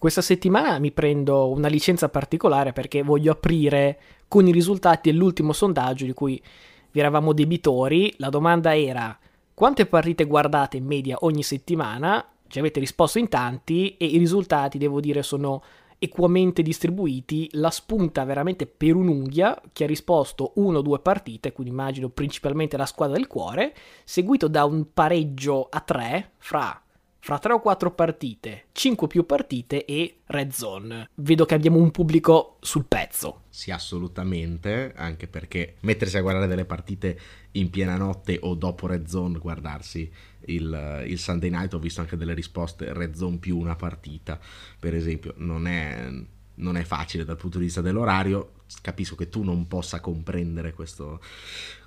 Questa settimana mi prendo una licenza particolare perché voglio aprire con i risultati dell'ultimo sondaggio di cui vi eravamo debitori. La domanda era quante partite guardate in media ogni settimana? Ci avete risposto in tanti e i risultati, devo dire, sono equamente distribuiti, la spunta veramente per un'unghia, chi ha risposto uno o due partite, quindi immagino principalmente la squadra del cuore, seguito da un pareggio a tre fra fra 3 o 4 partite, 5 più partite e Red Zone. Vedo che abbiamo un pubblico sul pezzo. Sì, assolutamente, anche perché mettersi a guardare delle partite in piena notte o dopo Red Zone, guardarsi il, il Sunday Night, ho visto anche delle risposte Red Zone più una partita, per esempio, non è, non è facile dal punto di vista dell'orario, capisco che tu non possa comprendere questo,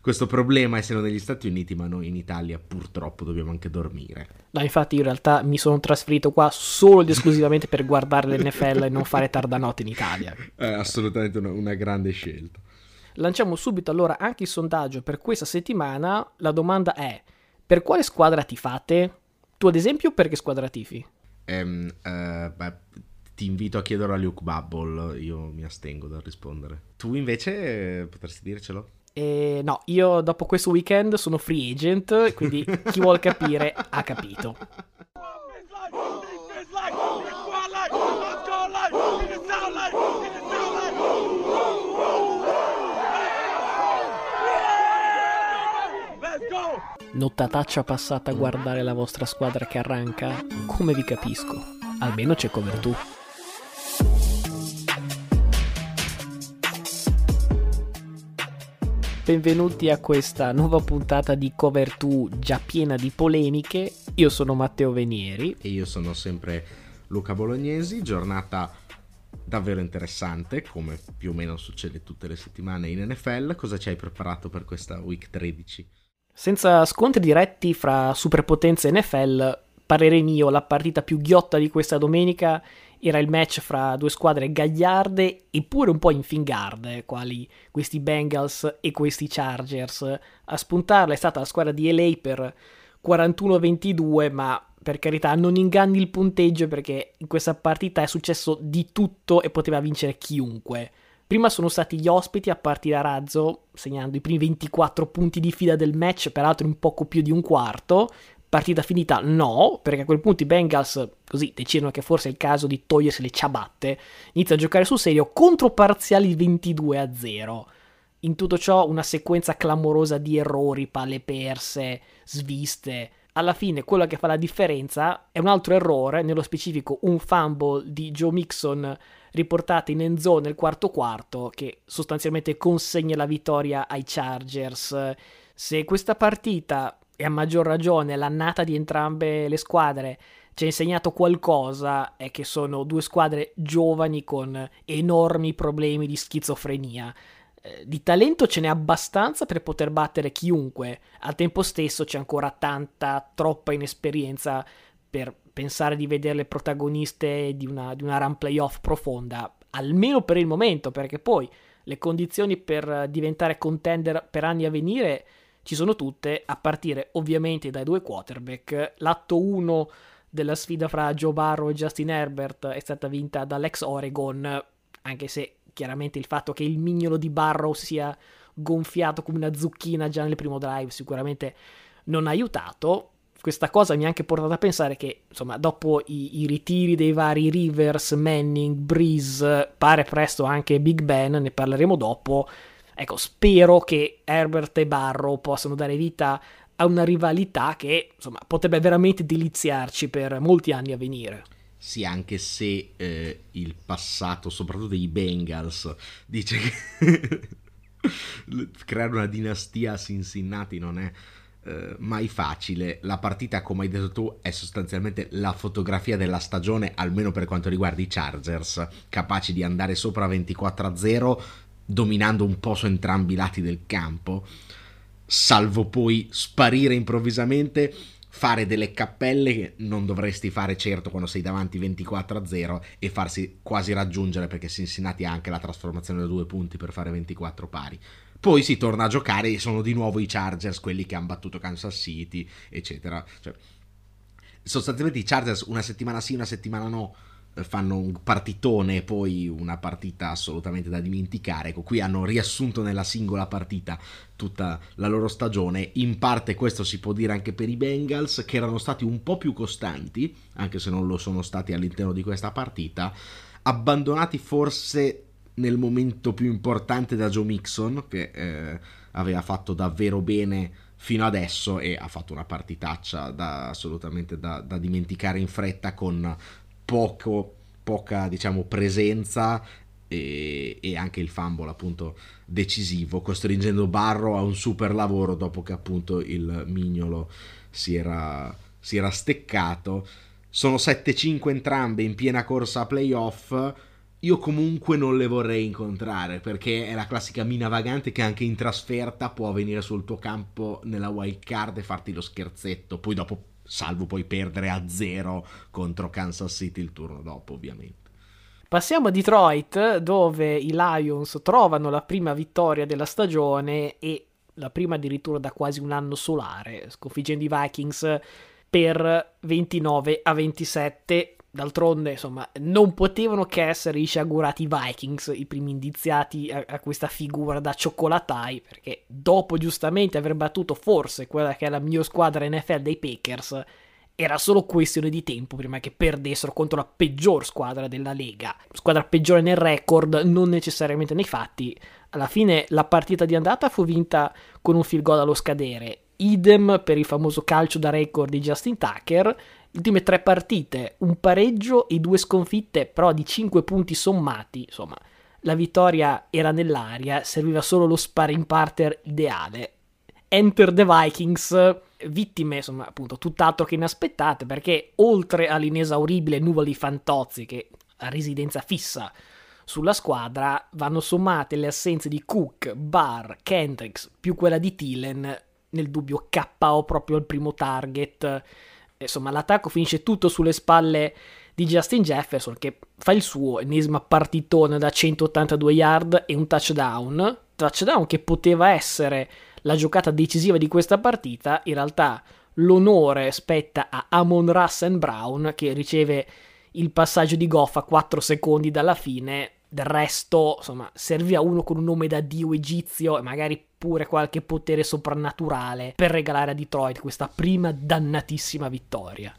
questo problema essendo negli Stati Uniti, ma noi in Italia purtroppo dobbiamo anche dormire. No, infatti in realtà mi sono trasferito qua solo ed esclusivamente per guardare l'NFL e non fare tarda notte in Italia. È assolutamente una, una grande scelta. Lanciamo subito allora anche il sondaggio per questa settimana. La domanda è: per quale squadra ti fate? Tu, ad esempio, per che squadra tifi? Um, uh, beh, ti invito a chiederlo a Luke Bubble, io mi astengo dal rispondere. Tu invece eh, potresti dircelo? Eh, no, io dopo questo weekend sono free agent, quindi chi vuol capire ha capito. Nottataccia passata a guardare la vostra squadra che arranca? Come vi capisco? Almeno c'è cover 2. Benvenuti a questa nuova puntata di Cover 2 già piena di polemiche. Io sono Matteo Venieri. E io sono sempre Luca Bolognesi. Giornata davvero interessante, come più o meno succede tutte le settimane in NFL. Cosa ci hai preparato per questa week 13? Senza scontri diretti fra superpotenze NFL, parere mio, la partita più ghiotta di questa domenica era il match fra due squadre gagliarde eppure un po' infingarde, quali questi Bengals e questi Chargers. A spuntarla è stata la squadra di LA per 41-22, ma per carità non inganni il punteggio perché in questa partita è successo di tutto e poteva vincere chiunque. Prima sono stati gli ospiti a partire a razzo, segnando i primi 24 punti di fila del match, peraltro in poco più di un quarto, Partita finita? No, perché a quel punto i Bengals così decidono che forse è il caso di togliersi le ciabatte, iniziano a giocare sul serio contro parziali 22 a 0. In tutto ciò una sequenza clamorosa di errori, palle perse, sviste. Alla fine quello che fa la differenza è un altro errore, nello specifico un fumble di Joe Mixon riportato in end zone nel quarto quarto che sostanzialmente consegna la vittoria ai Chargers. Se questa partita e a maggior ragione l'annata di entrambe le squadre ci ha insegnato qualcosa è che sono due squadre giovani con enormi problemi di schizofrenia. Eh, di talento ce n'è abbastanza per poter battere chiunque, al tempo stesso c'è ancora tanta, troppa inesperienza per pensare di vederle protagoniste di una, di una run playoff profonda, almeno per il momento, perché poi le condizioni per diventare contender per anni a venire ci sono tutte, a partire ovviamente dai due quarterback. L'atto 1 della sfida fra Joe Barrow e Justin Herbert è stata vinta dall'ex Oregon, anche se chiaramente il fatto che il mignolo di Barrow sia gonfiato come una zucchina già nel primo drive sicuramente non ha aiutato. Questa cosa mi ha anche portato a pensare che, insomma, dopo i, i ritiri dei vari Rivers, Manning, Breeze, pare presto anche Big Ben, ne parleremo dopo, Ecco, spero che Herbert e Barrow possano dare vita a una rivalità che insomma potrebbe veramente deliziarci per molti anni a venire. Sì, anche se eh, il passato, soprattutto dei Bengals, dice che creare una dinastia a Cincinnati non è eh, mai facile. La partita, come hai detto tu, è sostanzialmente la fotografia della stagione, almeno per quanto riguarda i Chargers, capaci di andare sopra 24 a 0 dominando un po' su entrambi i lati del campo, salvo poi sparire improvvisamente, fare delle cappelle che non dovresti fare certo quando sei davanti 24 a 0 e farsi quasi raggiungere perché Cincinnati ha anche la trasformazione da due punti per fare 24 pari. Poi si torna a giocare e sono di nuovo i Chargers quelli che hanno battuto Kansas City, eccetera. Cioè, sostanzialmente i Chargers una settimana sì, una settimana no fanno un partitone e poi una partita assolutamente da dimenticare. Ecco, qui hanno riassunto nella singola partita tutta la loro stagione. In parte questo si può dire anche per i Bengals, che erano stati un po' più costanti, anche se non lo sono stati all'interno di questa partita, abbandonati forse nel momento più importante da Joe Mixon, che eh, aveva fatto davvero bene fino adesso e ha fatto una partitaccia da, assolutamente da, da dimenticare in fretta con poco, poca diciamo, presenza e, e, anche il fumble appunto decisivo, costringendo Barro a un super lavoro dopo che appunto il mignolo si era, si era steccato. Sono 7-5 entrambe in piena corsa a playoff. Io comunque non le vorrei incontrare perché è la classica mina vagante che anche in trasferta può venire sul tuo campo nella wild card e farti lo scherzetto. Poi dopo salvo poi perdere a zero contro Kansas City il turno dopo, ovviamente. Passiamo a Detroit, dove i Lions trovano la prima vittoria della stagione e la prima addirittura da quasi un anno solare, sconfiggendo i Vikings per 29 a 27 d'altronde, insomma, non potevano che essere i sciagurati Vikings i primi indiziati a, a, questa figura da cioccolatai, perché dopo giustamente aver battuto forse quella che è la miglior squadra NFL dei Packers, era solo questione di tempo prima che perdessero contro la peggior squadra della Lega. Squadra peggiore nel record, non necessariamente nei fatti. Alla fine la partita di andata fu vinta con un field goal allo scadere. Idem per il famoso calcio da record di Justin Tucker ultime tre partite, un pareggio e due sconfitte, però di 5 punti sommati, insomma, la vittoria era nell'aria, serviva solo lo sparring partner ideale. Enter the Vikings, vittime, insomma, appunto, tutt'altro che inaspettate, perché oltre all'inesauribile nuvola di Fantozzi, che ha residenza fissa sulla squadra, vanno sommate le assenze di Cook, Barr, Kendricks, più quella di Thielen, nel dubbio KO proprio al primo target insomma l'attacco finisce tutto sulle spalle di Justin Jefferson che fa il suo ennesima partitone da 182 yard e un touchdown, touchdown che poteva essere la giocata decisiva di questa partita, in realtà l'onore spetta a Amon Russell Brown che riceve il passaggio di Goff a 4 secondi dalla fine del resto, insomma, serviva uno con un nome da dio egizio e magari pure qualche potere soprannaturale per regalare a Detroit questa prima dannatissima vittoria.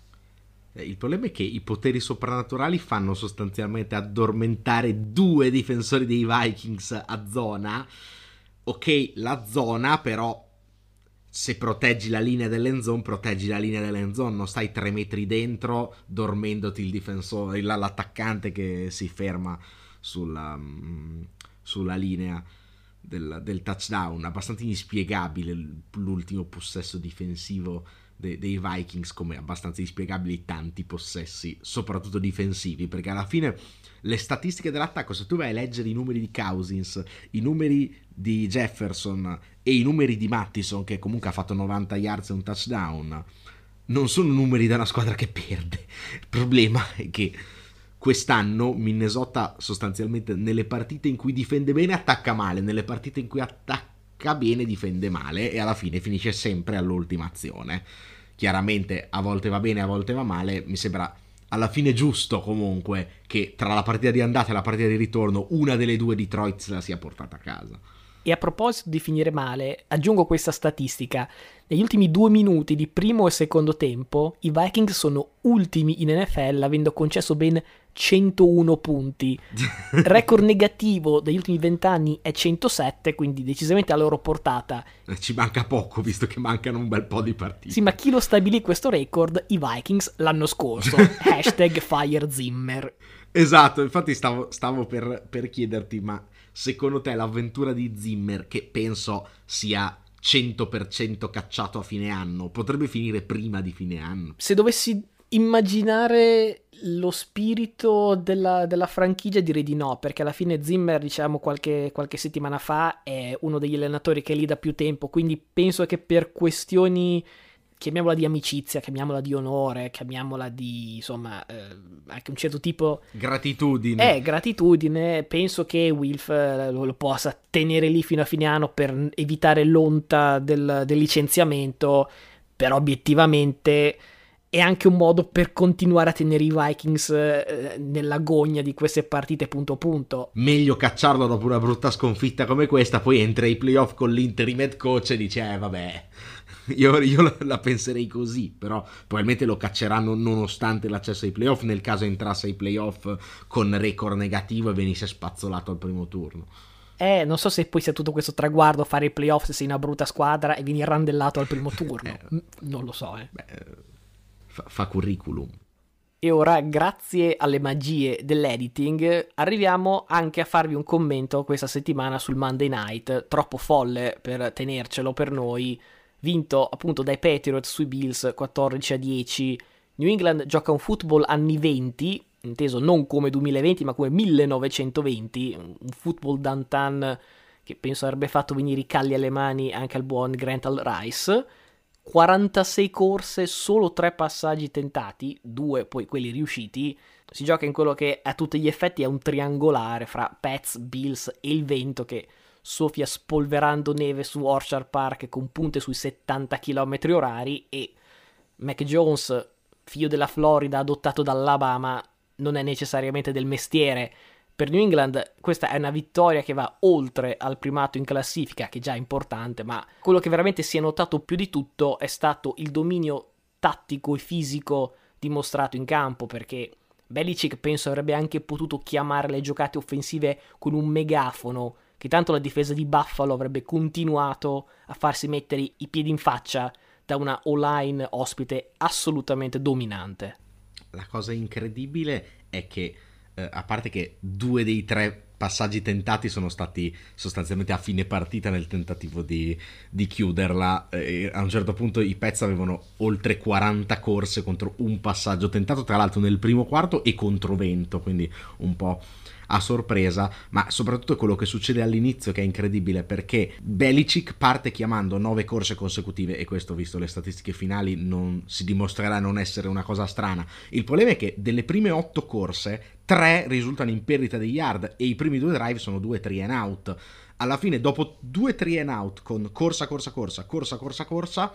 Eh, il problema è che i poteri soprannaturali fanno sostanzialmente addormentare due difensori dei Vikings a zona. Ok, la zona però se proteggi la linea dell'endzone, proteggi la linea dell'endzone, non stai tre metri dentro dormendoti il difensore, l'attaccante che si ferma sulla, mm, sulla linea del, del, touchdown. Abbastanza inspiegabile l'ultimo possesso difensivo de, dei Vikings, come abbastanza inspiegabili tanti possessi, soprattutto difensivi, perché alla fine le statistiche dell'attacco, se tu vai a leggere i numeri di Cousins, i numeri di Jefferson e i numeri di Mattison, che comunque ha fatto 90 yards e un touchdown, non sono numeri da una squadra che perde. Il problema è che quest'anno Minnesota sostanzialmente nelle partite in cui difende bene attacca male, nelle partite in cui attacca bene difende male e alla fine finisce sempre all'ultima azione. Chiaramente a volte va bene, a volte va male, mi sembra alla fine giusto comunque che tra la partita di andata e la partita di ritorno una delle due Detroit se la sia portata a casa. E a proposito di finire male, aggiungo questa statistica. Negli ultimi due minuti di primo e secondo tempo, i Vikings sono ultimi in NFL avendo concesso ben 101 punti. Record negativo degli ultimi vent'anni è 107, quindi decisamente a loro portata. Eh, ci manca poco, visto che mancano un bel po' di partite. Sì, ma chi lo stabilì questo record? I Vikings l'anno scorso. Hashtag FireZimmer. Esatto, infatti stavo, stavo per, per chiederti, ma secondo te l'avventura di Zimmer, che penso sia 100% cacciato a fine anno, potrebbe finire prima di fine anno? Se dovessi immaginare lo spirito della, della, franchigia direi di no, perché alla fine Zimmer, diciamo, qualche, qualche, settimana fa è uno degli allenatori che è lì da più tempo, quindi penso che per questioni chiamiamola di amicizia, chiamiamola di onore, chiamiamola di insomma eh, anche un certo tipo gratitudine. Eh, gratitudine, penso che Wilf eh, lo, lo, possa tenere lì fino a fine anno per evitare l'onta del, del licenziamento, però obiettivamente è anche un modo per continuare a tenere i Vikings eh, nell'agonia di queste partite punto punto. Meglio cacciarlo dopo una brutta sconfitta come questa, poi entra ai playoff con l'interim head coach e dice eh vabbè, io, io la, la, penserei così, però probabilmente lo cacceranno nonostante l'accesso ai playoff nel caso entrasse ai playoff con record negativo e venisse spazzolato al primo turno. Eh, non so se poi sia tutto questo traguardo fare i playoff se sei una brutta squadra e vieni randellato al primo turno. eh, non lo so, eh. Beh, fa, fa curriculum. E ora, grazie alle magie dell'editing, arriviamo anche a farvi un commento questa settimana sul Monday Night, troppo folle per tenercelo per noi, vinto appunto dai Patriots sui Bills 14 a 10. New England gioca un football anni 20, inteso non come 2020 ma come 1920, un football downtown che penso avrebbe fatto venire i calli alle mani anche al buon Grant Rice 46 corse, solo 3 passaggi tentati, 2 poi quelli riusciti. Si gioca in quello che a tutti gli effetti è un triangolare fra Pets, Bills e il vento che soffia spolverando neve su Orchard Park con punte sui 70 km orari e Mac Jones, figlio della Florida adottato dall'Alabama, non è necessariamente del mestiere, per New England questa è una vittoria che va oltre al primato in classifica, che già è importante, ma quello che veramente si è notato più di tutto è stato il dominio tattico e fisico dimostrato in campo, perché Belichick penso avrebbe anche potuto chiamare le giocate offensive con un megafono, che tanto la difesa di Buffalo avrebbe continuato a farsi mettere i piedi in faccia da una O-line ospite assolutamente dominante. La cosa incredibile è che eh, a parte che due dei tre passaggi tentati sono stati sostanzialmente a fine partita nel tentativo di, di chiuderla. Eh, a un certo punto i Pets avevano oltre 40 corse contro un passaggio tentato, tra l'altro nel primo quarto e contro vento, quindi un po' a sorpresa, ma soprattutto quello che succede all'inizio che è incredibile perché Belicic parte chiamando nove corse consecutive e questo visto le statistiche finali non si dimostrerà non essere una cosa strana. Il problema è che delle prime otto corse tre risultano in perdita di yard e i primi due drive sono due three and out. Alla fine dopo due three and out con corsa corsa corsa corsa corsa corsa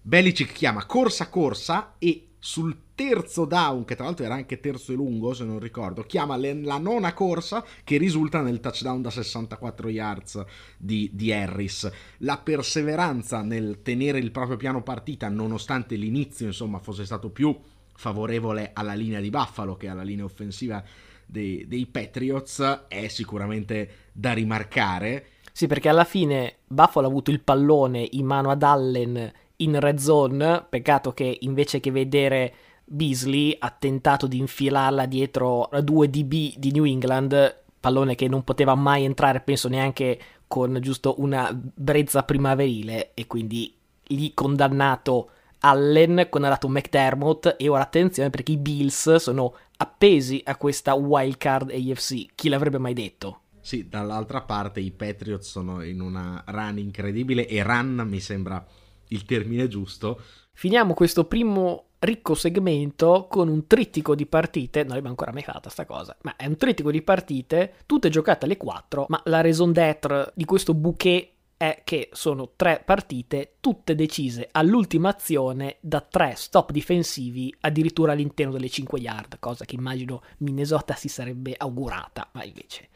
Belicic chiama corsa corsa e sul terzo down, che tra l'altro era anche terzo e lungo se non ricordo, chiama le, la nona corsa che risulta nel touchdown da 64 yards di, di, Harris. La perseveranza nel tenere il proprio piano partita, nonostante l'inizio insomma fosse stato più favorevole alla linea di Buffalo che alla linea offensiva dei, dei Patriots, è sicuramente da rimarcare. Sì, perché alla fine Buffalo ha avuto il pallone in mano ad Allen in red zone. Peccato che invece che vedere Beasley ha tentato di infilarla dietro a due DB di New England, pallone che non poteva mai entrare, penso neanche con giusto una brezza primaverile, e quindi lì condannato Allen, condannato McDermott, e ora attenzione perché i Bills sono appesi a questa wildcard AFC. Chi l'avrebbe mai detto? Sì, dall'altra parte i Patriots sono in una run incredibile e run mi sembra il termine giusto. Finiamo questo primo ricco segmento con un trittico di partite, non l'abbiamo ancora mai fatta sta cosa, ma è un trittico di partite, tutte giocate alle 4, ma la raison d'être di questo bouquet è che sono tre partite tutte decise all'ultima azione da tre stop difensivi addirittura all'interno delle 5 yard, cosa che immagino Minnesota si sarebbe augurata, ma invece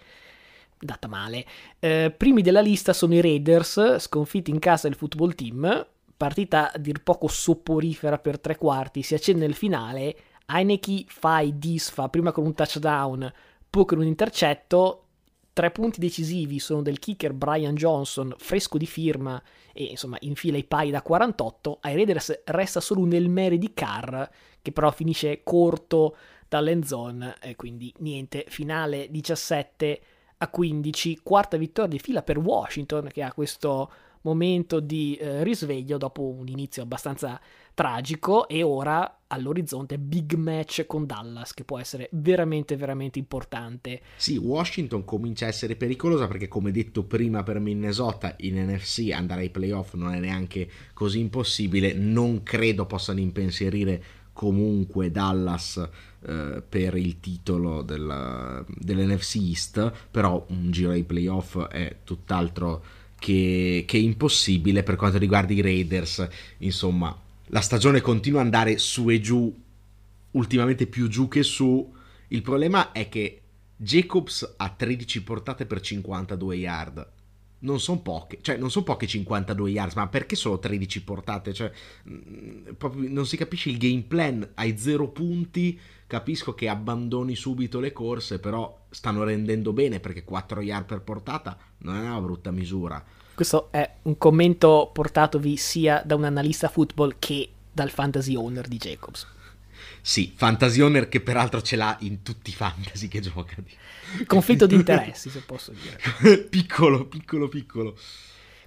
data male. Eh, primi della lista sono i Raiders, sconfitti in casa del football team, partita a dir poco soporifera per tre quarti, si accende il finale, Heineke fa e disfa prima con un touchdown, poi con un intercetto, tre punti decisivi sono del kicker Brian Johnson, fresco di firma e insomma infila i pai da 48, ai Raiders resta solo un Elmere di Carr che però finisce corto dall'end zone e quindi niente, finale 17 a 15, quarta vittoria di fila per Washington che ha questo momento di eh, risveglio dopo un inizio abbastanza tragico e ora all'orizzonte big match con Dallas che può essere veramente veramente importante. Sì, Washington comincia a essere pericolosa perché come detto prima per Minnesota in NFC andare ai playoff non è neanche così impossibile, non credo possano impensierire comunque Dallas eh, per il titolo della, dell'NFC East, però un giro ai playoff è tutt'altro che, che impossibile per quanto riguarda i Raiders. Insomma, la stagione continua ad andare su e giù, ultimamente più giù che su. Il problema è che Jacobs ha 13 portate per 52 yard. Non sono poche, cioè non sono poche 52 yards, ma perché solo 13 portate? Cioè, mh, proprio non si capisce il game plan, hai 0 punti, capisco che abbandoni subito le corse, però stanno rendendo bene perché 4 yard per portata non è una brutta misura. Questo è un commento portatovi sia da un analista football che dal fantasy owner di Jacobs. Sì, fantasy owner che peraltro ce l'ha in tutti i fantasy che gioca. Conflitto di interessi, se posso dire. piccolo, piccolo, piccolo.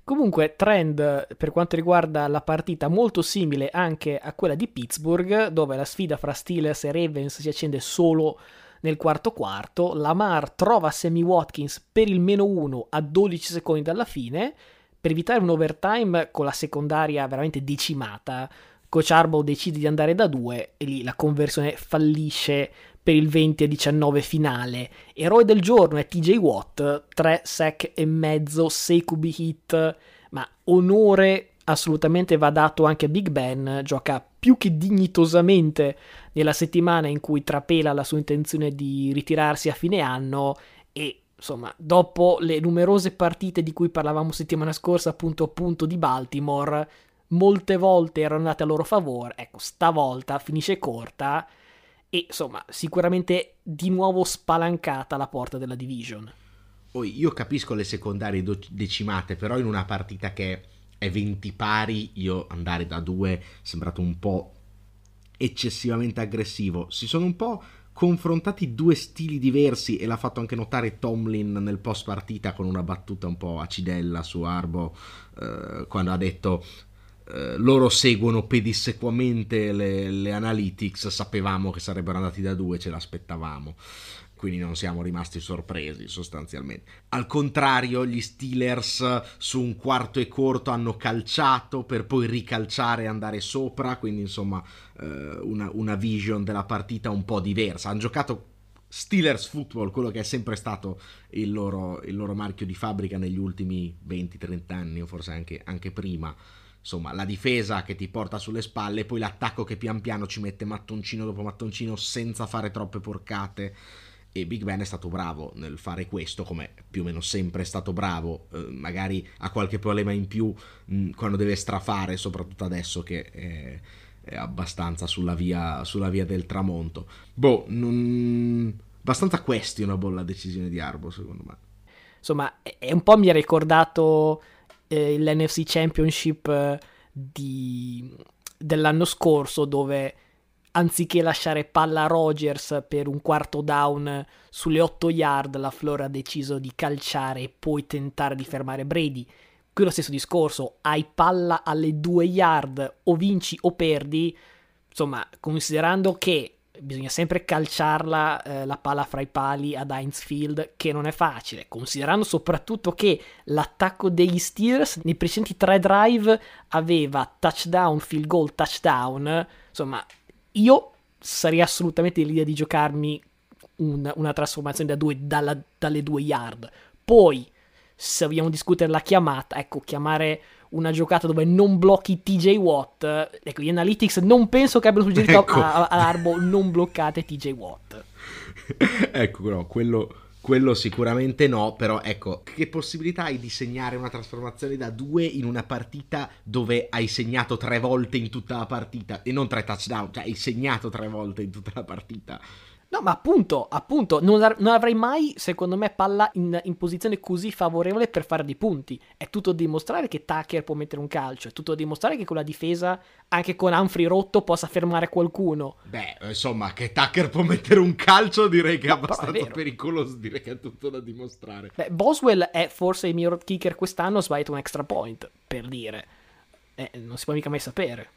Comunque, trend per quanto riguarda la partita molto simile anche a quella di Pittsburgh, dove la sfida fra Steelers e Ravens si accende solo nel quarto quarto. Lamar trova Sammy Watkins per il meno 1 a 12 secondi dalla fine per evitare un overtime con la secondaria veramente decimata. Coach Arbow decide di andare da 2 e lì la conversione fallisce per il 20 a 19 finale. Eroe del giorno è TJ Watt, 3 sec e mezzo, 6 QB hit, ma onore assolutamente va dato anche a Big Ben, gioca più che dignitosamente nella settimana in cui trapela la sua intenzione di ritirarsi a fine anno e insomma, dopo le numerose partite di cui parlavamo settimana scorsa, appunto appunto di Baltimore, molte volte erano andate a loro favore, ecco, stavolta finisce corta e insomma sicuramente di nuovo spalancata la porta della division. Poi io capisco le secondarie decimate, però in una partita che è 20 pari, io andare da 2 è sembrato un po' eccessivamente aggressivo. Si sono un po' confrontati due stili diversi e l'ha fatto anche notare Tomlin nel post partita con una battuta un po' acidella su Arbo eh, quando ha detto eh, loro seguono pedissequamente le, le, analytics, sapevamo che sarebbero andati da due, ce l'aspettavamo. Quindi non siamo rimasti sorpresi sostanzialmente. Al contrario, gli Steelers su un quarto e corto hanno calciato per poi ricalciare e andare sopra. Quindi, insomma, eh, una, una vision della partita un po' diversa. Hanno giocato Steelers Football, quello che è sempre stato il loro, il loro marchio di fabbrica negli ultimi 20-30 anni, o forse anche, anche prima insomma, la difesa che ti porta sulle spalle poi l'attacco che pian piano ci mette mattoncino dopo mattoncino senza fare troppe porcate. E Big Ben è stato bravo nel fare questo, come più o meno sempre è stato bravo. Eh, magari ha qualche problema in più mh, mm, quando deve strafare, soprattutto adesso che è, è abbastanza sulla via, sulla via, del tramonto. Boh, non... abbastanza questionable la decisione di Arbo, secondo me. Insomma, è un po' mi ha ricordato eh, l'NFC Championship eh, di, dell'anno scorso dove anziché lasciare palla a Rogers per un quarto down sulle 8 yard, la Flora ha deciso di calciare e poi tentare di fermare Brady. Qui lo stesso discorso, hai palla alle 2 yard, o vinci o perdi. Insomma, considerando che bisogna sempre calciarla eh, la palla fra i pali ad Heinz Field, che non è facile, considerando soprattutto che l'attacco degli Steelers nei precedenti tre drive aveva touchdown, field goal, touchdown. Insomma, io sarei assolutamente l'idea di giocarmi un, una trasformazione da due, dalla, dalle due yard. Poi, se vogliamo discutere la chiamata, ecco, chiamare una giocata dove non blocchi TJ Watt, ecco, gli analytics non penso che abbiano suggerito ecco. a, a Arbo non bloccate TJ Watt. ecco, no, quello, quello sicuramente no, però ecco, che possibilità hai di segnare una trasformazione da due in una partita dove hai segnato tre volte in tutta la partita e non tre touchdown, cioè hai segnato tre volte in tutta la partita. No, ma appunto, appunto, non, non avrei mai, secondo me, palla in, in, posizione così favorevole per fare dei punti. È tutto da dimostrare che Tucker può mettere un calcio, è tutto da dimostrare che con la difesa, anche con Humphrey rotto, possa fermare qualcuno. Beh, insomma, che Tucker può mettere un calcio direi che è abbastanza è pericoloso, direi che è tutto da dimostrare. Beh, Boswell è forse il miglior kicker quest'anno, ha sbagliato un extra point, per dire. Eh, non si può mica mai sapere.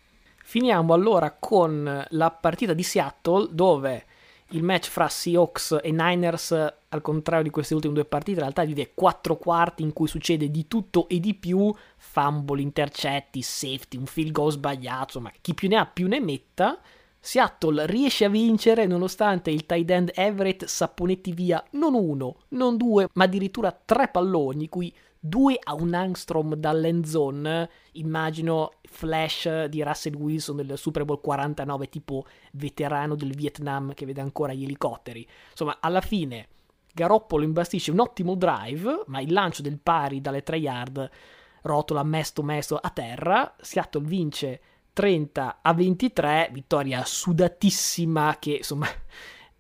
Finiamo allora con la partita di Seattle, dove il match fra Seahawks e Niners, al contrario di queste ultime due partite, in realtà vive quattro quarti in cui succede di tutto e di più, fumble, intercetti, safety, un field goal sbagliato, insomma, chi più ne ha più ne metta. Seattle riesce a vincere nonostante il tight end Everett sapponetti via non uno, non due, ma addirittura tre palloni, cui due a un angstrom dall'end zone, immagino flash di Russell Wilson del Super Bowl 49 tipo veterano del Vietnam che vede ancora gli elicotteri. Insomma, alla fine Garoppolo imbastisce un ottimo drive, ma il lancio del pari dalle 3 yard rotola mesto mesto a terra, Seattle vince 30 a 23, vittoria sudatissima che insomma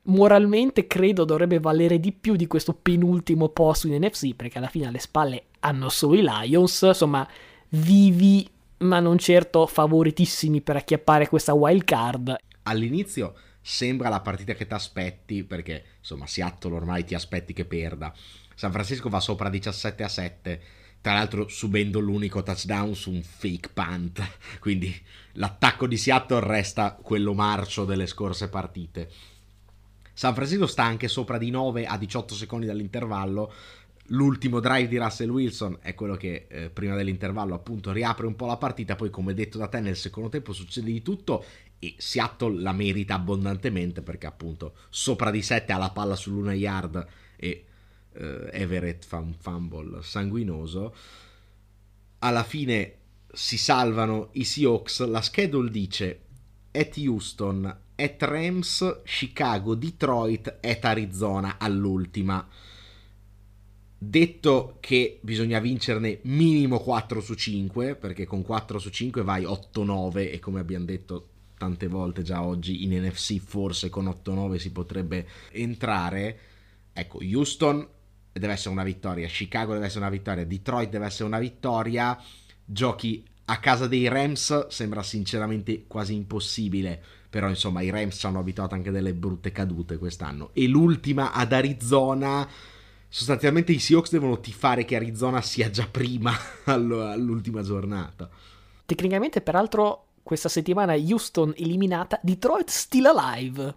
moralmente credo dovrebbe valere di più di questo penultimo posto in NFC perché alla fine alle spalle hanno solo i Lions, insomma vivi ma non certo favoritissimi per acchiappare questa wild card. All'inizio sembra la partita che ti aspetti perché insomma Seattle ormai ti aspetti che perda. San Francisco va sopra 17 a 7 tra l'altro subendo l'unico touchdown su un fake punt, quindi l'attacco di Seattle resta quello marcio delle scorse partite. San Francisco sta anche sopra di 9 a 18 secondi dall'intervallo. L'ultimo drive di Russell Wilson è quello che eh, prima dell'intervallo appunto riapre un po' la partita, poi come detto da te nel secondo tempo succede di tutto e Seattle la merita abbondantemente perché appunto sopra di 7 ha la palla sull'una yard e eh, Everett fa un fumble sanguinoso. Alla fine si salvano i Seahawks, la schedule dice at Houston, at Rams, Chicago, Detroit, at Arizona all'ultima. Detto che bisogna vincerne minimo 4 su 5, perché con 4 su 5 vai 8-9 e come abbiamo detto tante volte già oggi in NFC forse con 8-9 si potrebbe entrare. Ecco, Houston deve essere una vittoria, Chicago deve essere una vittoria, Detroit deve essere una vittoria, giochi a casa dei Rams sembra sinceramente quasi impossibile, però insomma i Rams ci hanno abituato anche delle brutte cadute quest'anno. E l'ultima ad Arizona, sostanzialmente i Seahawks devono tifare che Arizona sia già prima all'ultima giornata. Tecnicamente peraltro questa settimana Houston eliminata, Detroit still alive.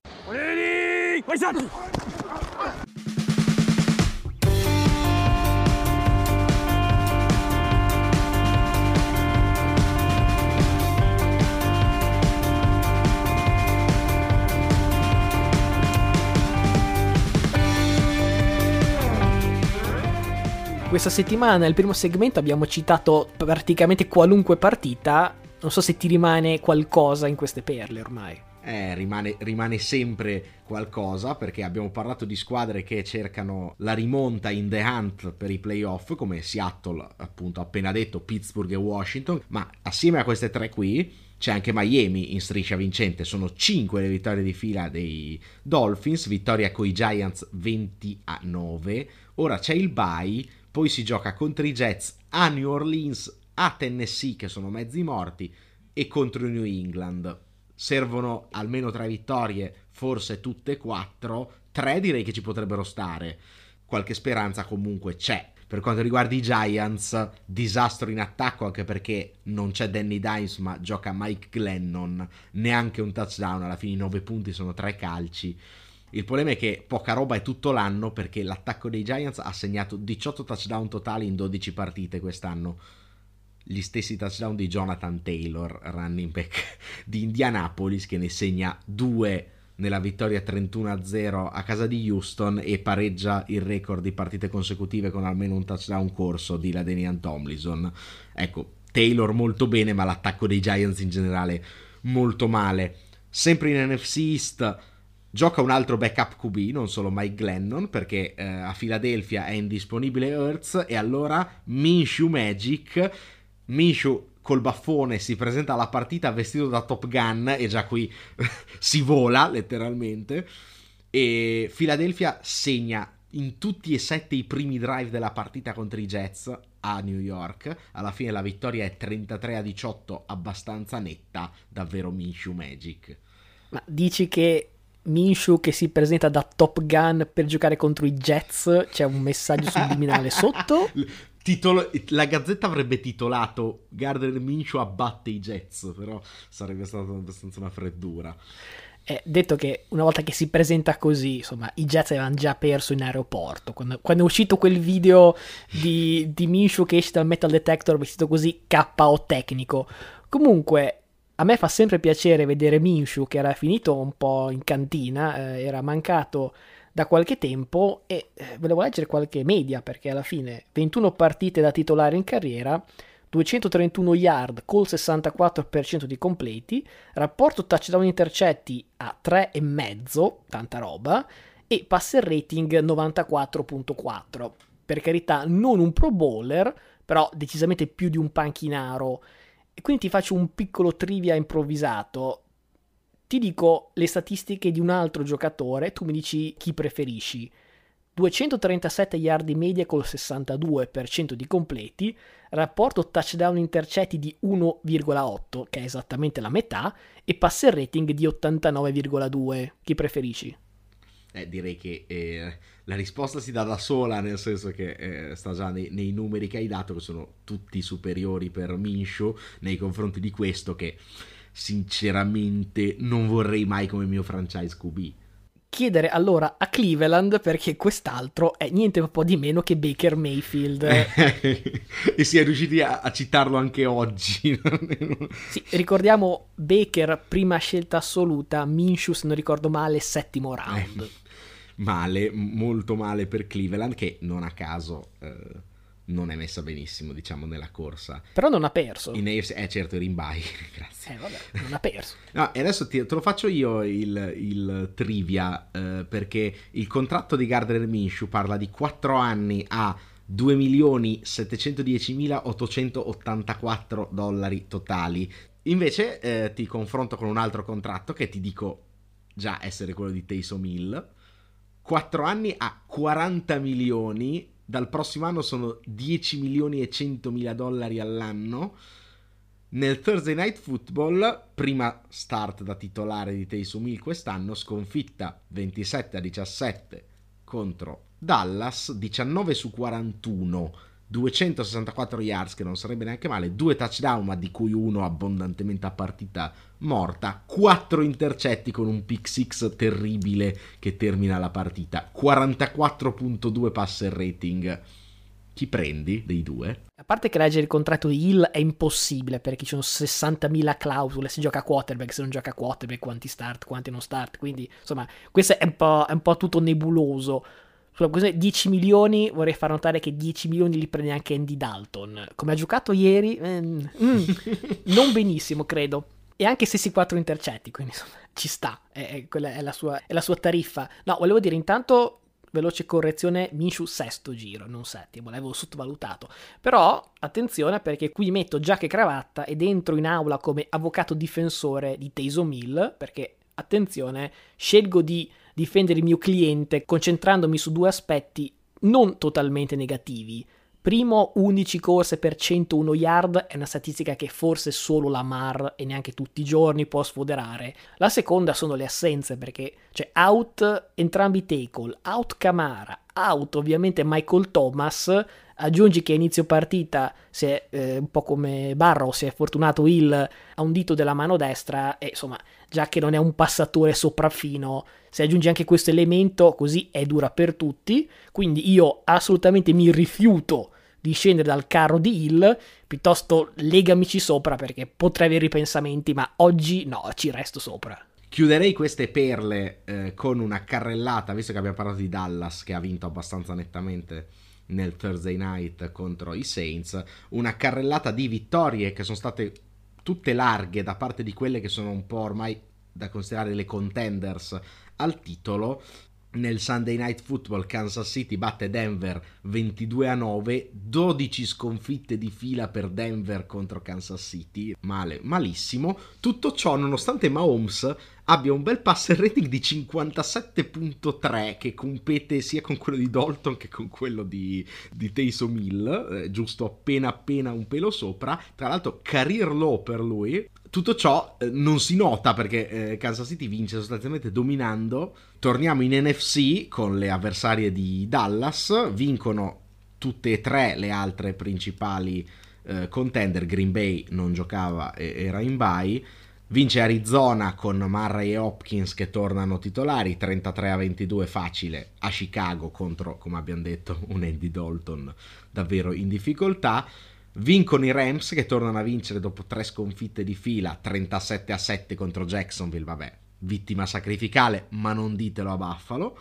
Questa settimana. Nel primo segmento abbiamo citato praticamente qualunque partita, non so se ti rimane qualcosa in queste perle ormai. Eh, rimane, rimane, sempre qualcosa perché abbiamo parlato di squadre che cercano la rimonta in the hunt per i playoff come Seattle appunto appena detto Pittsburgh e Washington. Ma assieme a queste tre qui c'è anche Miami in striscia vincente. Sono 5 le vittorie di fila dei Dolphins vittoria con i Giants 20 a 9 ora c'è il bye poi si gioca contro i Jets a New Orleans, a Tennessee che sono mezzi morti e contro New England. Servono almeno tre vittorie, forse tutte e quattro, tre direi che ci potrebbero stare. Qualche speranza comunque c'è. Per quanto riguarda i Giants, disastro in attacco anche perché non c'è Danny Dimes ma gioca Mike Glennon, neanche un touchdown, alla fine i 9 punti sono tre calci. Il problema è che poca roba è tutto l'anno perché l'attacco dei Giants ha segnato 18 touchdown totali in 12 partite quest'anno. Gli stessi touchdown di Jonathan Taylor, running back di Indianapolis, che ne segna 2 nella vittoria 31-0 a casa di Houston e pareggia il record di partite consecutive con almeno un touchdown corso di Ladenian Tomlinson. Ecco, Taylor molto bene, ma l'attacco dei Giants in generale molto male. Sempre in NFC East Gioca un altro backup QB, non solo Mike Glennon, perché eh, a Philadelphia è indisponibile Hurts e allora Minshew Magic, Minshew col baffone si presenta alla partita vestito da Top Gun e già qui si vola letteralmente e Philadelphia segna in tutti e sette i primi drive della partita contro i Jets a New York. Alla fine la vittoria è 33 a 18, abbastanza netta, davvero Minshew Magic. Ma dici che Minshew che si presenta da Top Gun per giocare contro i Jets, c'è un messaggio subliminale sotto. Titolo, la gazzetta avrebbe titolato Gardner Minshew abbatte i Jets, però sarebbe stata abbastanza una freddura. Eh, detto che una volta che si presenta così, insomma, i Jets avevano già perso in aeroporto. Quando, quando è uscito quel video di, di Minshew che esce dal metal detector vestito così KO tecnico. Comunque, A me fa sempre piacere vedere Minshu che era finito un po' in cantina, eh, era mancato da qualche tempo e eh, volevo leggere qualche media perché alla fine 21 partite da titolare in carriera, 231 yard col 64% di completi, rapporto touchdown intercetti a 3,5, tanta roba, e passer rating 94.4. Per carità, non un pro bowler, però decisamente più di un panchinaro. E quindi ti faccio un piccolo trivia improvvisato. Ti dico le statistiche di un altro giocatore, tu mi dici chi preferisci. 237 yard di media col 62% di completi, rapporto touchdown intercetti di 1,8, che è esattamente la metà, e passer rating di 89,2. Chi preferisci? Eh, direi che eh, la risposta si dà da sola, nel senso che eh, sta già nei, nei, numeri che hai dato, che sono tutti superiori per Minshew nei confronti di questo che sinceramente non vorrei mai come mio franchise QB chiedere allora a Cleveland perché quest'altro è niente un po' di meno che Baker Mayfield. e si è riusciti a, a citarlo anche oggi. sì, ricordiamo Baker, prima scelta assoluta, Minshew, se non ricordo male, settimo round. Eh, male, molto male per Cleveland che non a caso... Eh non è messa benissimo, diciamo, nella corsa. Però non ha perso. In AFC, eh certo, in bye, grazie. Eh vabbè, non ha perso. no, e adesso ti, te lo faccio io il, il trivia, eh, perché il contratto di Gardner Minshew parla di 4 anni a 2.710.884 dollari totali. Invece eh, ti confronto con un altro contratto che ti dico già essere quello di Taysom Hill. 4 anni a 40 milioni dal prossimo anno sono 10 milioni e 100 mila dollari all'anno. Nel Thursday Night Football, prima start da titolare di Taysom Hill quest'anno, sconfitta 27 a 17 contro Dallas, 19 su 41 264 yards, che non sarebbe neanche male, due touchdown, ma di cui uno abbondantemente a partita morta, quattro intercetti con un pick six terribile che termina la partita, 44.2 passer rating. Chi prendi dei due? A parte che leggere il contratto di Hill è impossibile perché ci sono 60.000 clausole, se gioca quarterback, se non gioca quarterback, quanti start, quanti non start, quindi insomma questo è un po', è un po tutto nebuloso sulla questione 10 milioni vorrei far notare che 10 milioni li prende anche Andy Dalton. Come ha giocato ieri, eh, mm, non benissimo credo. E anche se si 4 intercetti, quindi insomma ci sta, è, è, è la, sua, è la sua tariffa. No, volevo dire intanto veloce correzione, Minshu sesto giro, non settimo, l'avevo sottovalutato. Però attenzione perché qui metto giacca e cravatta e dentro in aula come avvocato difensore di Taysom Hill, perché attenzione, scelgo di difendere il mio cliente concentrandomi su due aspetti non totalmente negativi. Primo, 11 corse per 101 yard è una statistica che forse solo la Mar e neanche tutti i giorni può sfoderare. La seconda sono le assenze perché c'è cioè, out entrambi tackle, out Camara, out ovviamente Michael Thomas, aggiungi che a inizio partita è eh, un po' come Barrow, si è fortunato Hill a un dito della mano destra e insomma già che non è un passatore sopraffino se aggiungi anche questo elemento così è dura per tutti. Quindi io assolutamente mi rifiuto di scendere dal carro di Hill piuttosto legamici sopra perché potrei avere ripensamenti ma oggi no ci resto sopra. Chiuderei queste perle eh, con una carrellata, visto che abbiamo parlato di Dallas che ha vinto abbastanza nettamente nel Thursday night contro i Saints, una carrellata di vittorie che sono state tutte larghe da parte di quelle che sono un po' ormai da considerare le contenders al titolo. Nel Sunday Night Football Kansas City batte Denver 22 a 9, 12 sconfitte di fila per Denver contro Kansas City, male, malissimo. Tutto ciò nonostante Mahomes abbia un bel passer rating di 57.3 che compete sia con quello di Dalton che con quello di, di Taysom Hill, eh, giusto appena appena un pelo sopra. Tra l'altro career low per lui. Tutto ciò eh, non si nota perché eh, Kansas City vince sostanzialmente dominando. Torniamo in NFC con le avversarie di Dallas, vincono tutte e tre le altre principali eh, contender. Green Bay non giocava, era in bye. Vince Arizona con Murray e Hopkins che tornano titolari, 33 a 22 facile a Chicago contro, come abbiamo detto, un Andy Dalton davvero in difficoltà. Vincono i Rams che tornano a vincere dopo tre sconfitte di fila, 37 a 7 contro Jacksonville, vabbè, vittima sacrificale, ma non ditelo a Buffalo.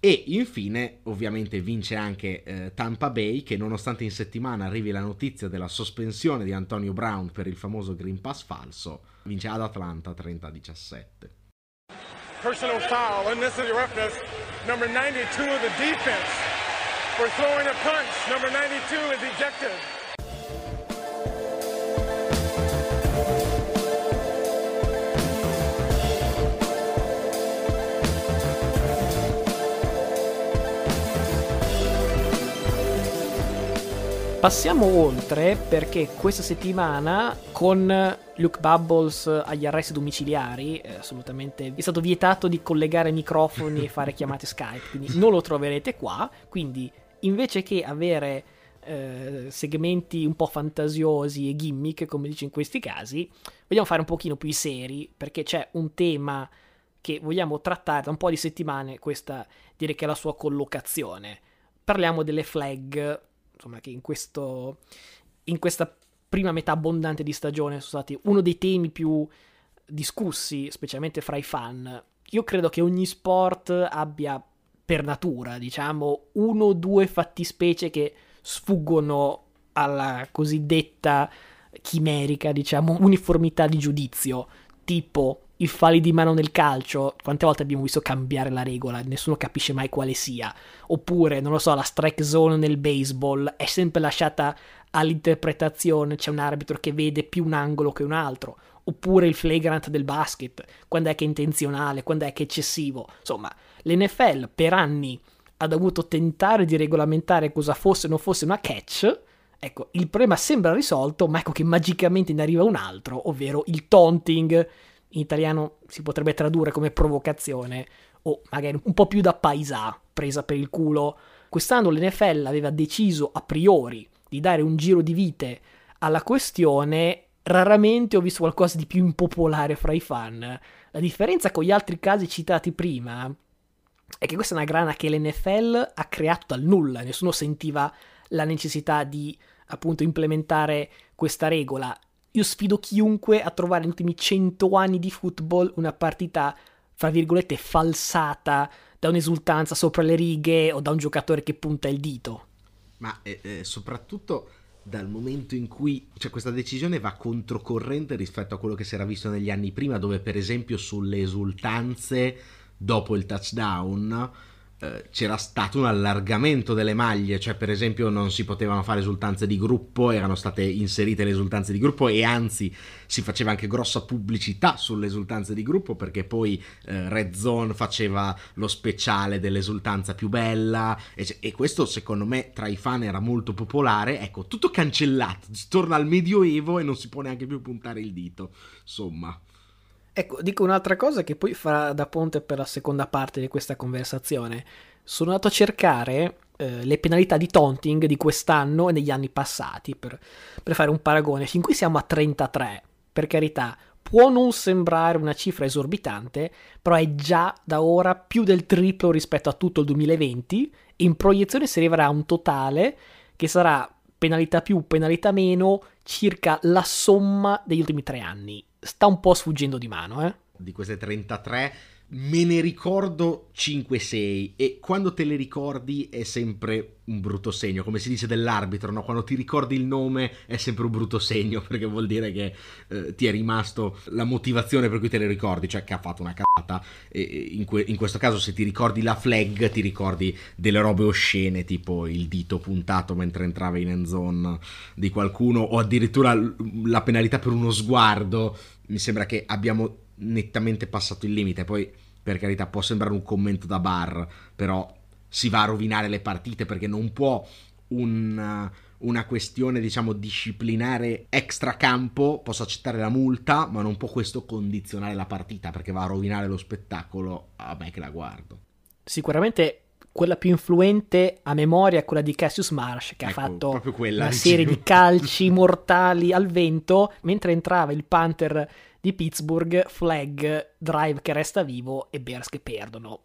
E infine, ovviamente, vince anche eh, Tampa Bay, che nonostante in settimana arrivi la notizia della sospensione di Antonio Brown per il famoso Green Pass falso, vince ad Atlanta 30-17. Personal foul, unnecessary roughness, number 92 of the defense for throwing a punch. Number 92 is ejected. Passiamo oltre perché questa settimana con Luke Bubbles agli arresti domiciliari, eh, assolutamente è stato vietato di collegare microfoni e fare chiamate Skype, quindi non lo troverete qua, quindi invece che avere eh, segmenti un po' fantasiosi e gimmick, come dice in questi casi, vogliamo fare un pochino più seri perché c'è un tema che vogliamo trattare da un po' di settimane, questa direi che è la sua collocazione. Parliamo delle flag insomma, che in, questo, in questa prima metà abbondante di stagione sono stati uno dei temi più discussi, specialmente fra i fan. Io credo che ogni sport abbia per natura, diciamo, uno o due fattispecie che sfuggono alla cosiddetta chimerica, diciamo, uniformità di giudizio, tipo i falli di mano nel calcio, quante volte abbiamo visto cambiare la regola, nessuno capisce mai quale sia. Oppure, non lo so, la strike zone nel baseball è sempre lasciata all'interpretazione, c'è un arbitro che vede più un angolo che un altro. Oppure il flagrant del basket, quando è che è intenzionale, quando è che è eccessivo. Insomma, l'NFL per anni ha dovuto tentare di regolamentare cosa fosse o non fosse una catch. Ecco, il problema sembra risolto, ma ecco che magicamente ne arriva un altro, ovvero il taunting in italiano si potrebbe tradurre come provocazione o magari un po' più da paesà, presa per il culo. Quest'anno l'NFL aveva deciso a priori di dare un giro di vite alla questione, raramente ho visto qualcosa di più impopolare fra i fan. La differenza con gli altri casi citati prima è che questa è una grana che l'NFL ha creato dal nulla, nessuno sentiva la necessità di appunto implementare questa regola io sfido chiunque a trovare negli ultimi 100 anni di football una partita, fra virgolette, falsata da un'esultanza sopra le righe o da un giocatore che punta il dito. Ma eh, soprattutto dal momento in cui cioè, questa decisione va controcorrente rispetto a quello che si era visto negli anni prima, dove per esempio sulle esultanze dopo il touchdown c'era stato un allargamento delle maglie, cioè per esempio non si potevano fare esultanze di gruppo, erano state inserite le esultanze di gruppo e anzi si faceva anche grossa pubblicità sulle esultanze di gruppo perché poi eh, Red Zone faceva lo speciale dell'esultanza più bella e, e, questo secondo me tra i fan era molto popolare, ecco tutto cancellato, torna al medioevo e non si può neanche più puntare il dito, insomma. Ecco, dico un'altra cosa che poi farà da ponte per la seconda parte di questa conversazione. Sono andato a cercare eh, le penalità di taunting di quest'anno e negli anni passati per, per fare un paragone. Fin qui siamo a 33, per carità. Può non sembrare una cifra esorbitante, però è già da ora più del triplo rispetto a tutto il 2020 e in proiezione si arriverà a un totale che sarà penalità più, penalità meno, circa la somma degli ultimi tre anni sta un po' sfuggendo di mano, eh. Di queste 33 me ne ricordo 5-6 e quando te le ricordi è sempre un brutto segno, come si dice dell'arbitro, no? quando ti ricordi il nome è sempre un brutto segno perché vuol dire che eh, ti è rimasto la motivazione per cui te le ricordi, cioè che ha fatto una cagata in, que- in, questo caso se ti ricordi la flag ti ricordi delle robe oscene tipo il dito puntato mentre entrava in end zone di qualcuno o addirittura la penalità per uno sguardo, mi sembra che abbiamo nettamente passato il limite. Poi, per carità, può sembrare un commento da bar, però si va a rovinare le partite perché non può un, una questione, diciamo, disciplinare extracampo. Posso accettare la multa, ma non può questo condizionare la partita perché va a rovinare lo spettacolo a me che la guardo. Sicuramente quella più influente a memoria è quella di Cassius Marsh che ecco, ha fatto quella, una serie di calci mortali al vento mentre entrava il Panther di Pittsburgh, flag, drive che resta vivo e Bears che perdono.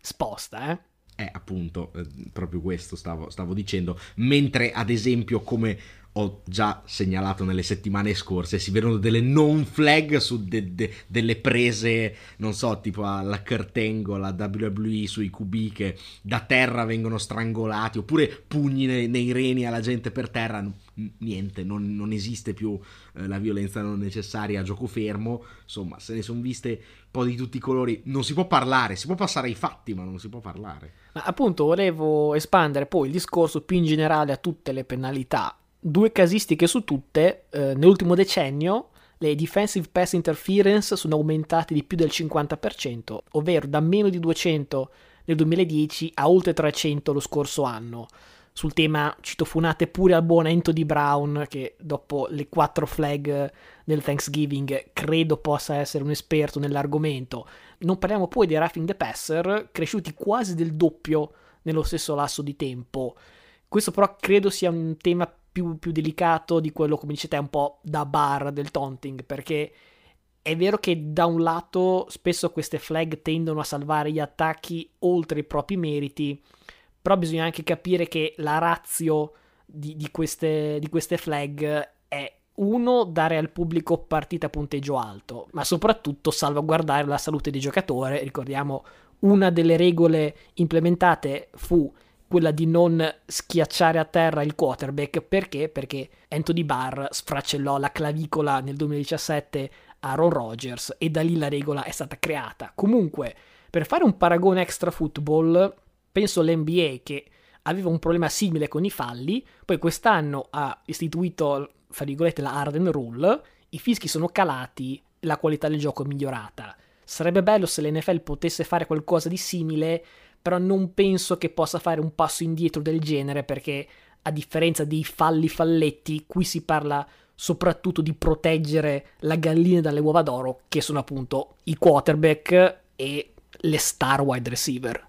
Sposta, eh? Eh, appunto, eh, proprio questo stavo, stavo, dicendo. Mentre, ad esempio, come ho già segnalato nelle settimane scorse, si vedono delle non flag su de- de- delle prese, non so, tipo alla Kurt Angle, alla WWE sui QB che da terra vengono strangolati, oppure pugni nei, nei reni alla gente per terra. Niente, non, non esiste più eh, la violenza non necessaria a gioco fermo. Insomma, se ne sono viste un po' di tutti i colori. Non si può parlare, si può passare ai fatti, ma non si può parlare. Ma appunto, volevo espandere poi il discorso più in generale a tutte le penalità due casistiche su tutte, eh, nell'ultimo decennio le defensive pass interference sono aumentate di più del 50%, ovvero da meno di 200 nel 2010 a oltre 300 lo scorso anno. Sul tema citofonate pure al buon di Brown, che dopo le quattro flag del Thanksgiving credo possa essere un esperto nell'argomento. Non parliamo poi dei roughing the passer, cresciuti quasi del doppio nello stesso lasso di tempo. Questo però credo sia un tema più, più delicato di quello, come dice te, un po' da bar del taunting, perché è vero che da un lato spesso queste flag tendono a salvare gli attacchi oltre i propri meriti, però bisogna anche capire che la razio di, di, queste, di queste flag è uno, dare al pubblico partita a punteggio alto, ma soprattutto salvaguardare la salute del giocatore. Ricordiamo, una delle regole implementate fu quella di non schiacciare a terra il quarterback. Perché? Perché Anthony Barr sfracellò la clavicola nel 2017 a Ron Rodgers e da lì la regola è stata creata. Comunque, per fare un paragone extra football, penso l'NBA che aveva un problema simile con i falli, poi quest'anno ha istituito, fra virgolette, la Arden Rule, i fischi sono calati, la qualità del gioco è migliorata. Sarebbe bello se l'NFL potesse fare qualcosa di simile però non penso che possa fare un passo indietro del genere perché a differenza dei falli falletti, qui si parla soprattutto di proteggere la gallina dalle uova d'oro, che sono appunto i quarterback e le star wide receiver.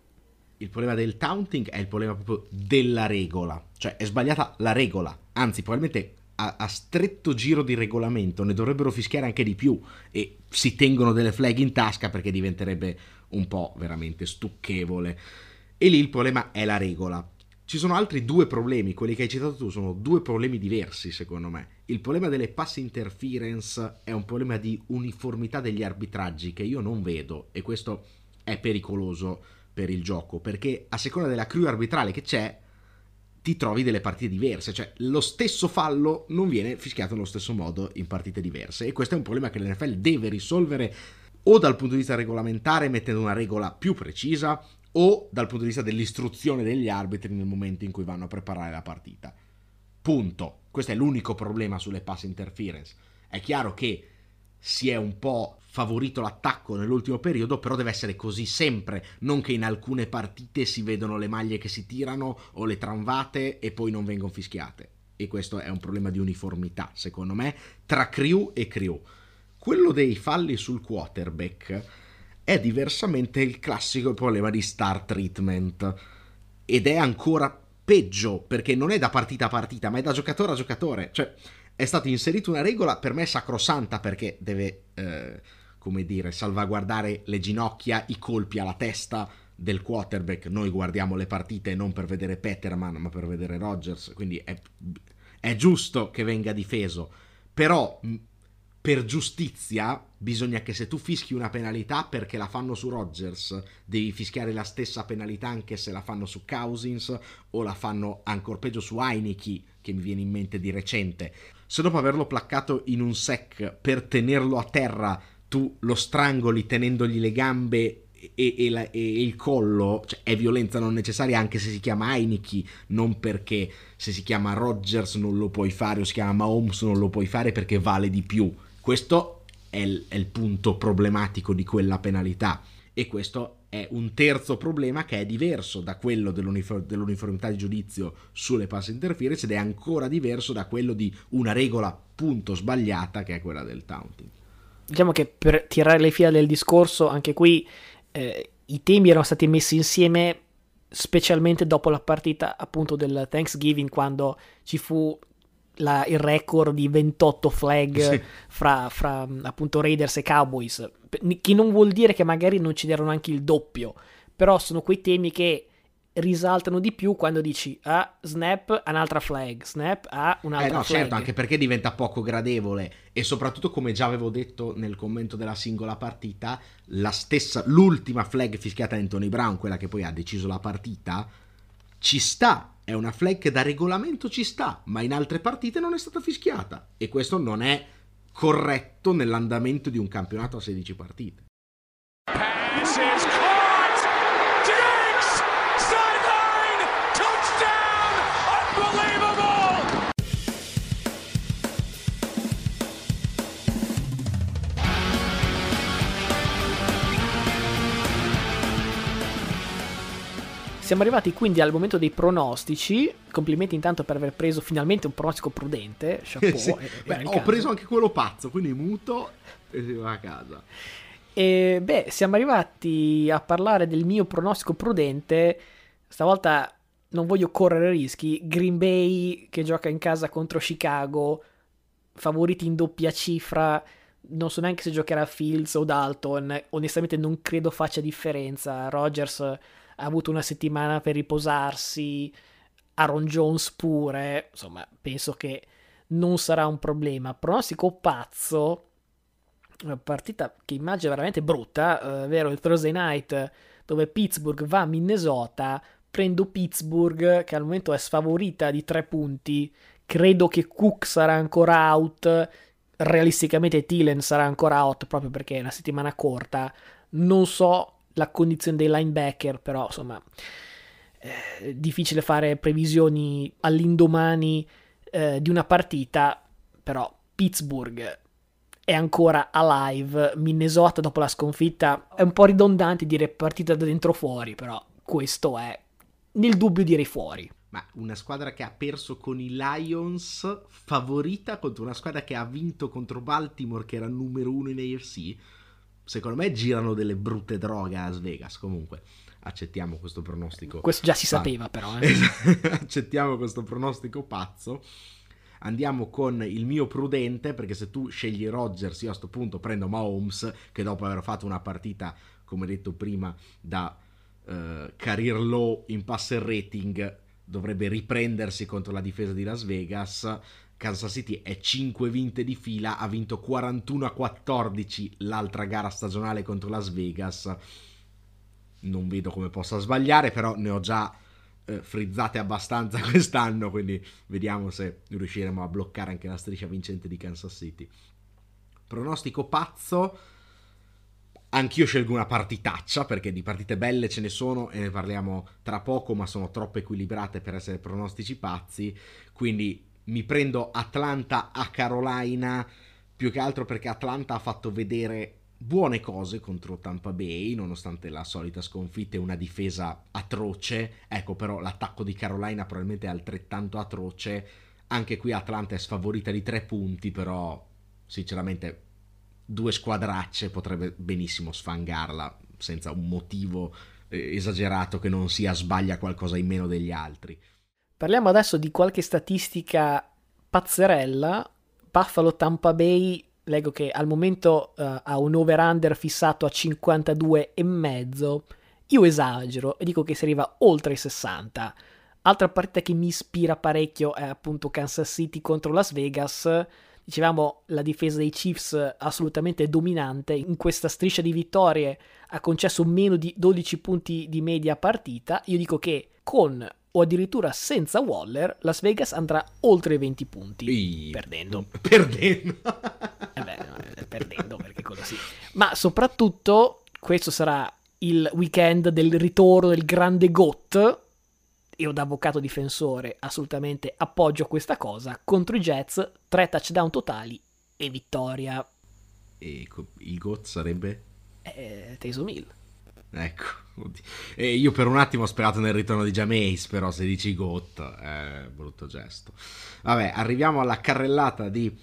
Il problema del taunting è il problema proprio della regola, cioè è sbagliata la regola, anzi probabilmente a, a, stretto giro di regolamento ne dovrebbero fischiare anche di più e si tengono delle flag in tasca perché diventerebbe un po' veramente stucchevole. E lì il problema è la regola. Ci sono altri due problemi, quelli che hai citato tu sono due problemi diversi secondo me. Il problema delle pass interference è un problema di uniformità degli arbitraggi che io non vedo e questo è pericoloso per il gioco perché a seconda della crew arbitrale che c'è ti trovi delle partite diverse, cioè lo stesso fallo non viene fischiato nello stesso modo in partite diverse e questo è un problema che l'NFL deve risolvere o dal punto di vista regolamentare mettendo una regola più precisa o dal punto di vista dell'istruzione degli arbitri nel momento in cui vanno a preparare la partita. Punto. Questo è l'unico problema sulle pass interference. È chiaro che si è un po' favorito l'attacco nell'ultimo periodo, però deve essere così sempre, non che in alcune partite si vedono le maglie che si tirano o le tramvate e poi non vengono fischiate. E questo è un problema di uniformità, secondo me, tra crew e crew. Quello dei falli sul quarterback è diversamente il classico problema di star treatment ed è ancora peggio perché non è da partita a partita, ma è da giocatore a giocatore. Cioè, è stata inserita una regola per me sacrosanta perché deve, eh, come dire, salvaguardare le ginocchia, i colpi alla testa del quarterback. Noi guardiamo le partite non per vedere Peterman, ma per vedere Rodgers, quindi è, è giusto che venga difeso. Però per giustizia bisogna che se tu fischi una penalità perché la fanno su Rodgers, devi fischiare la stessa penalità anche se la fanno su Cousins o la fanno ancora peggio su Heineke, che mi viene in mente di recente. Se dopo averlo placcato in un sec per tenerlo a terra tu lo strangoli tenendogli le gambe e, e, la, e, il collo cioè, è violenza non necessaria anche se si chiama Heineke, non perché se si chiama Rodgers non lo puoi fare o si chiama Mahomes non lo puoi fare perché vale di più. Questo è il, è il punto problematico di quella penalità e questo è un terzo problema che è diverso da quello dell'uniform- dell'uniformità di giudizio sulle pass interference ed è ancora diverso da quello di una regola punto sbagliata che è quella del taunting. Diciamo che per tirare le fila del discorso, anche qui eh, i temi erano stati messi insieme specialmente dopo la partita appunto del Thanksgiving quando ci fu la, il record di 28 flag sì. fra, fra, appunto Raiders e Cowboys, che non vuol dire che magari non ci diano anche il doppio, però sono quei temi che risaltano di più quando dici ah, snap, un'altra flag, snap, ah, un'altra eh no, flag. certo, anche perché diventa poco gradevole e soprattutto come già avevo detto nel commento della singola partita, la stessa l'ultima flag fischiata da Anthony Brown, quella che poi ha deciso la partita, ci sta, è una flag che da regolamento ci sta, ma in altre partite non è stata fischiata e questo non è corretto nell'andamento di un campionato a 16 partite. Siamo arrivati quindi al momento dei pronostici. Complimenti intanto per aver preso finalmente un pronostico prudente. Chapeau, sì. Beh, ho preso anche quello pazzo, quindi muto e si va a casa. E beh, siamo arrivati a parlare del mio pronostico prudente. Stavolta non voglio correre rischi. Green Bay che gioca in casa contro Chicago, favoriti in doppia cifra. Non so neanche se giocherà Fields o Dalton. Onestamente non credo faccia differenza. Rogers ha avuto una settimana per riposarsi, Aaron Jones pure, insomma, penso che non sarà un problema. Pronostico pazzo, una partita che immagino veramente brutta, eh, vero, il Thursday night dove Pittsburgh va a Minnesota, prendo Pittsburgh che al momento è sfavorita di tre punti, credo che Cook sarà ancora out, realisticamente Thielen sarà ancora out proprio perché è una settimana corta, non so la condizione dei linebacker, però insomma eh, difficile fare previsioni all'indomani eh, di una partita, però Pittsburgh è ancora alive, Minnesota dopo la sconfitta è un po' ridondante dire partita da dentro fuori, però questo è nel dubbio direi fuori. Ma una squadra che ha perso con i Lions favorita contro una squadra che ha vinto contro Baltimore che era numero uno in AFC secondo me girano delle brutte droghe a Las Vegas. Comunque, accettiamo questo pronostico. Questo già si sapeva, però. Eh. accettiamo questo pronostico pazzo. Andiamo con il mio prudente, perché se tu scegli Rodgers, io a questo punto prendo Mahomes, che dopo aver fatto una partita, come detto prima, da uh, career low in passer rating, dovrebbe riprendersi contro la difesa di Las Vegas Kansas City è 5 vinte di fila, ha vinto 41 a 14 l'altra gara stagionale contro Las Vegas. Non vedo come possa sbagliare, però ne ho già eh, frizzate abbastanza quest'anno, quindi vediamo se riusciremo a bloccare anche la striscia vincente di Kansas City. Pronostico pazzo. Anch'io scelgo una partitaccia perché di partite belle ce ne sono e ne parliamo tra poco, ma sono troppo equilibrate per essere pronostici pazzi. Quindi mi prendo Atlanta a Carolina più che altro perché Atlanta ha fatto vedere buone cose contro Tampa Bay, nonostante la solita sconfitta e una difesa atroce. Ecco, però l'attacco di Carolina probabilmente è altrettanto atroce. Anche qui Atlanta è sfavorita di tre punti, però sinceramente due squadracce potrebbe benissimo sfangarla senza un motivo eh, esagerato che non sia sbaglia qualcosa in meno degli altri. Parliamo adesso di qualche statistica pazzerella. Buffalo Tampa Bay, leggo che al momento uh, ha un over-under fissato a 52,5. Io esagero e dico che si arriva oltre i 60. Altra partita che mi ispira parecchio è appunto Kansas City contro Las Vegas. Dicevamo la difesa dei Chiefs assolutamente dominante. In questa striscia di vittorie ha concesso meno di 12 punti di media partita. Io dico che con o addirittura senza Waller, Las Vegas andrà oltre i 20 punti. I... Perdendo. Perdendo. eh beh, eh, perdendo perché quello sì. Ma soprattutto questo sarà il weekend del ritorno del grande GOT. Io da avvocato difensore assolutamente appoggio questa cosa. Contro i Jets, tre touchdown totali e vittoria. E il GOT sarebbe? Eh, Taysom Hill. Ecco, e io per un attimo ho sperato nel ritorno di Jameis, però se dici GOT è brutto gesto. Vabbè, arriviamo alla carrellata di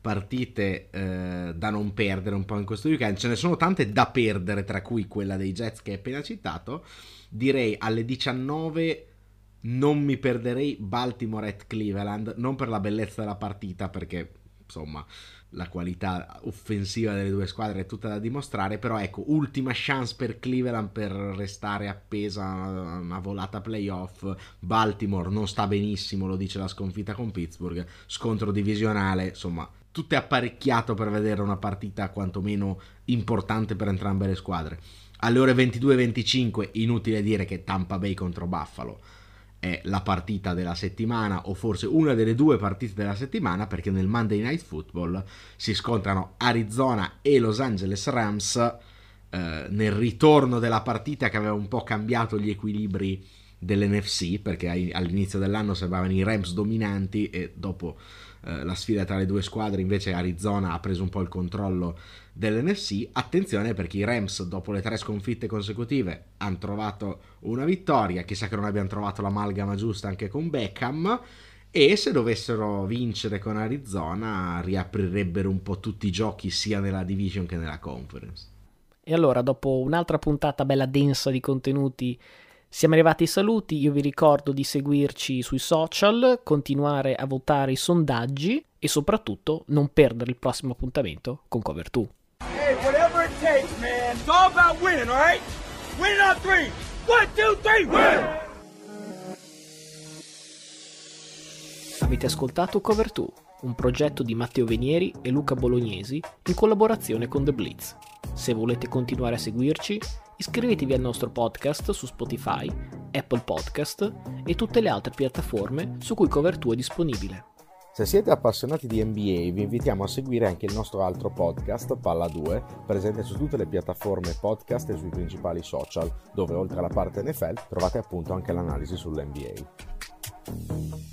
partite eh, da non perdere un po' in questo weekend. Ce ne sono tante da perdere, tra cui quella dei Jets che hai appena citato. Direi alle 19 non mi perderei Baltimore at Cleveland, non per la bellezza della partita, perché insomma la qualità offensiva delle due squadre è tutta da dimostrare, però ecco, ultima chance per Cleveland per restare appesa a una volata playoff. Baltimore non sta benissimo, lo dice la sconfitta con Pittsburgh, scontro divisionale, insomma, tutto è apparecchiato per vedere una partita quantomeno importante per entrambe le squadre. Alle ore 22-25, inutile dire che Tampa Bay contro Buffalo è la partita della settimana o forse una delle due partite della settimana perché nel Monday Night Football si scontrano Arizona e Los Angeles Rams eh, nel ritorno della partita che aveva un po' cambiato gli equilibri dell'NFC perché all'inizio dell'anno sembravano i Rams dominanti e dopo eh, la sfida tra le due squadre invece Arizona ha preso un po' il controllo dell'NFC. Attenzione perché i Rams dopo le tre sconfitte consecutive hanno trovato una vittoria, chissà che non abbiano trovato l'amalgama giusta anche con Beckham e se dovessero vincere con Arizona riaprirebbero un po' tutti i giochi sia nella division che nella conference. E allora, dopo un'altra puntata bella densa di contenuti siamo arrivati ai saluti, io vi ricordo di seguirci sui social, continuare a votare i sondaggi e soprattutto non perdere il prossimo appuntamento con Cover 2. Hey, whatever it takes, man. It's all about winning, all right? Win on three. One, two, three, win! Avete ascoltato Cover 2, un progetto di Matteo Venieri e Luca Bolognesi in collaborazione con The Blitz. Se volete continuare a seguirci, iscrivetevi al nostro podcast su Spotify, Apple Podcast e tutte le altre piattaforme su cui Cover2 è disponibile. Se siete appassionati di NBA vi invitiamo a seguire anche il nostro altro podcast, Palla 2, presente su tutte le piattaforme podcast e sui principali social, dove oltre alla parte NFL trovate appunto anche l'analisi sull'NBA.